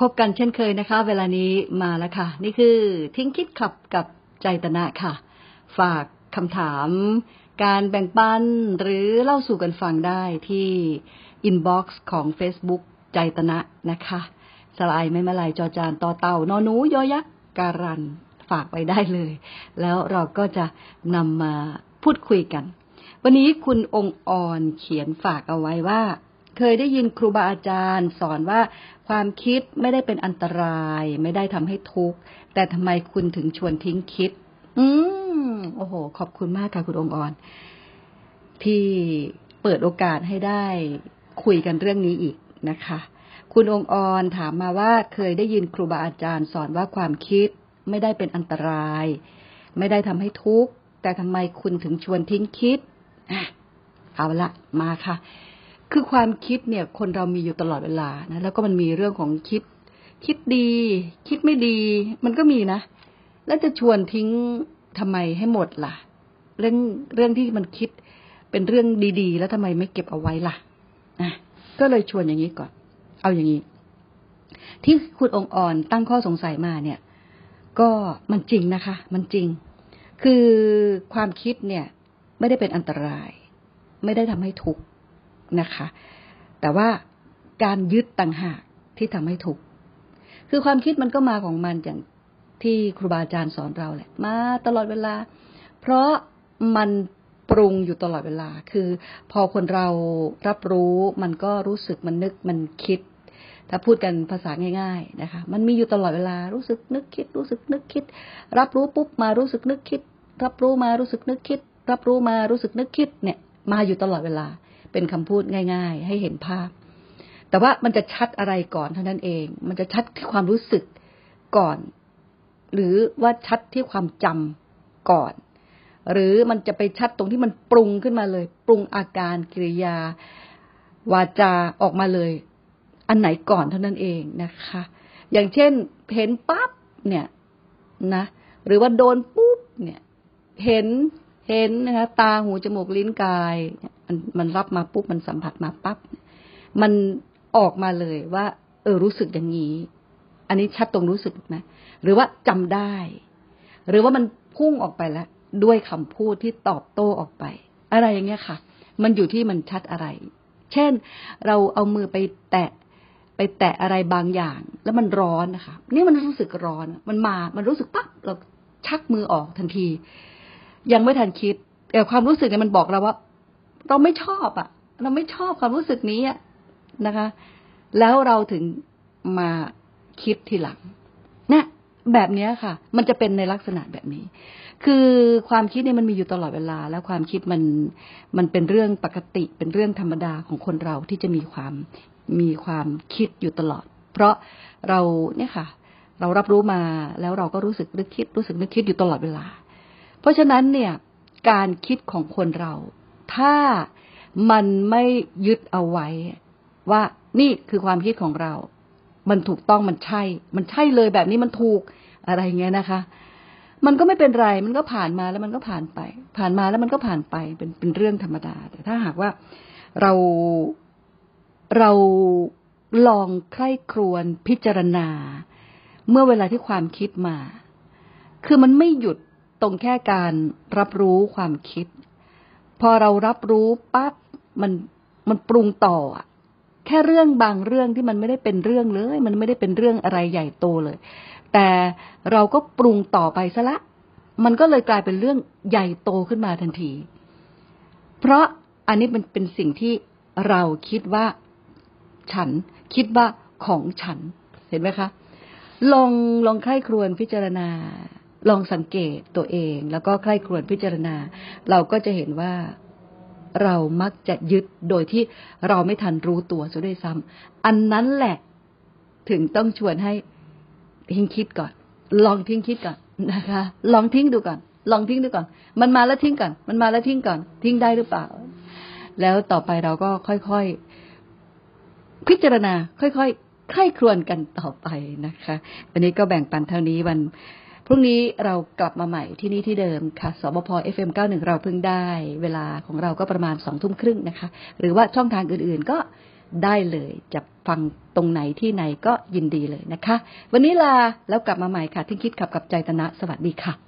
พบกันเช่นเคยนะคะ เวลานี้มาแล้วค่ะ นี่คือทิ้งคิดขับกับไจตนย์ค่ะ ฝากคำถาม การแบ่งปันหรือเล่าสู่กันฟังได้ที่ inbox ของ Facebook ไจตนย์นะคะสระไอไม้มลาย จ จาน ต เต่าน หนู ย ยักษ์การันต์ฝากไปได้เลย แล้วเราก็จะนำมาพูดคุยกัน วันนี้คุณองค์อ่อนเขียนฝากเอาไว้ว่า เคยได้ยินครูบาอาจารย์ สอนว่าความคิดไม่ได้เป็นอันตราย ไม่ได้ทำให้ทุกข์ แต่ทำไมคุณถึงชวนทิ้งคิด อืมโอ้โห ขอบคุณมากค่ะคุณองค์อ่อน ที่เปิดโอกาสให้ได้คุยกันเรื่องนี้อีกนะคะ คุณองค์อ่อนถามมาว่าเคยได้ยินครูบาอาจารย์สอนว่าความคิดไม่ได้เป็นอันตราย ไม่ได้ทำให้ทุกข์ แต่ทำไมคุณถึงชวนทิ้งคิด เอาละมาค่ะ คือความคิดเนี่ย คนเรามีอยู่ตลอดเวลานะแล้วก็มันมีเรื่องของคิด คิดดี คิดไม่ดี มันก็มีนะ แล้วจะชวนทิ้งทำไมให้หมดล่ะ เรื่องเรื่องที่มันคิดเป็นเรื่องดีๆ แล้วทำไมไม่เก็บเอาไว้ล่ะนะก็เลยชวนอย่างนี้ก่อน เอาอย่างนี้ ที่คุณองค์อ่อนตั้งข้อสงสัยมาเนี่ย ก็มันจริงนะคะ มันจริง คือความคิดเนี่ย ไม่ได้เป็นอันตราย ไม่ได้ทำให้ทุกข์ นะคะ แต่ว่าการยึดต่างหากที่ทำให้ทุกข์คือความคิดมันก็มาของมันอย่างที่ครูบาอาจารย์สอนเราแหละ มาตลอดเวลา เพราะมันปรุงอยู่ตลอดเวลา คือพอคนเรารับรู้มันก็รู้สึกมันนึกมันคิด ถ้าพูดกันภาษาง่าย ๆนะคะ มันมีอยู่ตลอดเวลา รู้สึกนึกคิด รู้สึกนึกคิด รับรู้ปุ๊บมารู้สึกนึกคิด รับรู้มารู้สึกนึกคิด รับรู้มารู้สึกนึกคิดเนี่ย มาอยู่ตลอดเวลา เป็นคำพูดง่าย ๆ ให้เห็นภาพ แต่ว่ามันจะชัดอะไรก่อนเท่านั้นเอง มันจะชัดที่ความรู้สึกก่อน หรือว่าชัดที่ความจำก่อน หรือมันจะไปชัดตรงที่มันปรุงขึ้นมาเลย ปรุงอาการกิริยา วาจาออกมาเลย อันไหนก่อนเท่านั้นเองนะคะ อย่างเช่นเห็นปั๊บเนี่ยนะ หรือว่าโดนปุ๊บเนี่ย เห็น เห็นนะคะตาหูจมูกลิ้นกาย มันมันรับมาปุ๊บมันสัมผัสมาปั๊บมันออกมาเลยว่า เออรู้สึกอย่างนี้ อันนี้ชัดตรงรู้สึกนะหรือว่าจำได้ หรือว่ามันพุ่งออกไปแล้วด้วยคำพูดที่ตอบโต้ออกไป อะไรอย่างเงี้ยค่ะ มันอยู่ที่มันชัดอะไร เช่น เราเอามือไปแตะไปแตะอะไรบางอย่าง แล้วมันร้อนนะคะนี่มันรู้สึกร้อน มันมา มันรู้สึกปั๊บเราชักมือออกทันที ยังไม่ทันคิดแต่ความรู้สึกเนี่ยมันบอกเราว่า เราไม่ชอบอะ เราไม่ชอบความรู้สึกนี้อะนะคะ แล้วเราถึงมาคิดทีหลังนี่ยแบบนี้ค่ะ มันจะเป็นในลักษณะแบบนี้ คือความคิดเนี่ยมันมีอยู่ตลอดเวลา แล้วความคิดมันมันเป็นเรื่องปกติ เป็นเรื่องธรรมดาของคนเราที่จะมีความมีความคิดอยู่ตลอด เพราะเราเนี่ยค่ะ เรารับรู้มาแล้วเราก็รู้สึกนึกคิด รู้สึกนึกคิดอยู่ตลอดเวลา เพราะฉะนั้นเนี่ยการคิดของคนเรา ถ้ามันไม่ยึดเอาไว้ ว่านี่คือความคิดของเรา มันถูกต้องมันใช่ มันใช่เลยแบบนี้มันถูกอะไรเงี้ยนะคะ มันก็ไม่เป็นไร มันก็ผ่านมาแล้วมันก็ผ่านไป ผ่านมาแล้วมันก็ผ่านไปเป็นเป็นเรื่องธรรมดา แต่ถ้าหากว่าเราเราลองใคร่ครวญพิจารณา เมื่อเวลาที่ความคิดมา คือมันไม่หยุด ตรงแค่การรับรู้ความคิด พอเรารับรู้ปั๊บมันมันปรุงต่ออะแค่เรื่องบางเรื่องที่มันไม่ได้เป็นเรื่องเลย มันไม่ได้เป็นเรื่องอะไรใหญ่โตเลย แต่เราก็ปรุงต่อไปซะละ มันก็เลยกลายเป็นเรื่องใหญ่โตขึ้นมาทันที เพราะอันนี้มันเป็นสิ่งที่เราคิดว่า ฉันคิดว่าของฉันเห็นไหมคะ ลองลองใคร่ครวญพิจารณา ลองสังเกตตัวเอง แล้วก็ใคร่ครวญพิจารณา เราก็จะเห็นว่าเรามักจะยึดโดยที่เราไม่ทันรู้ตัวซะด้วยซ้ำอันนั้นแหละ ถึงต้องชวนให้ทิ้งคิดก่อน ลองทิ้งคิดก่อนนะคะ ลองทิ้งดูก่อน ลองทิ้งดูก่อน มันมาแล้วทิ้งก่อน มันมาแล้วทิ้งก่อน ทิ้งได้หรือเปล่า แล้วต่อไปเราก็ค่อยๆพิจารณา ค่อยๆใคร่ครวญกันต่อไปนะคะ วันนี้ก็แบ่งปันเท่านี้วัน พรุ่งนี้เรากลับมาใหม่ที่นี่ที่เดิมค่ะ สบพ FM91 เราเพิ่งได้ เวลาของเราก็ประมาณสองทุ่มครึ่งนะคะ หรือว่าช่องทางอื่นๆก็ได้เลย จะฟังตรงไหนที่ไหนก็ยินดีเลยนะคะ วันนี้ลาแล้วกลับมาใหม่ค่ะทิ้งคิดขับกับใจตนะ สวัสดีค่ะ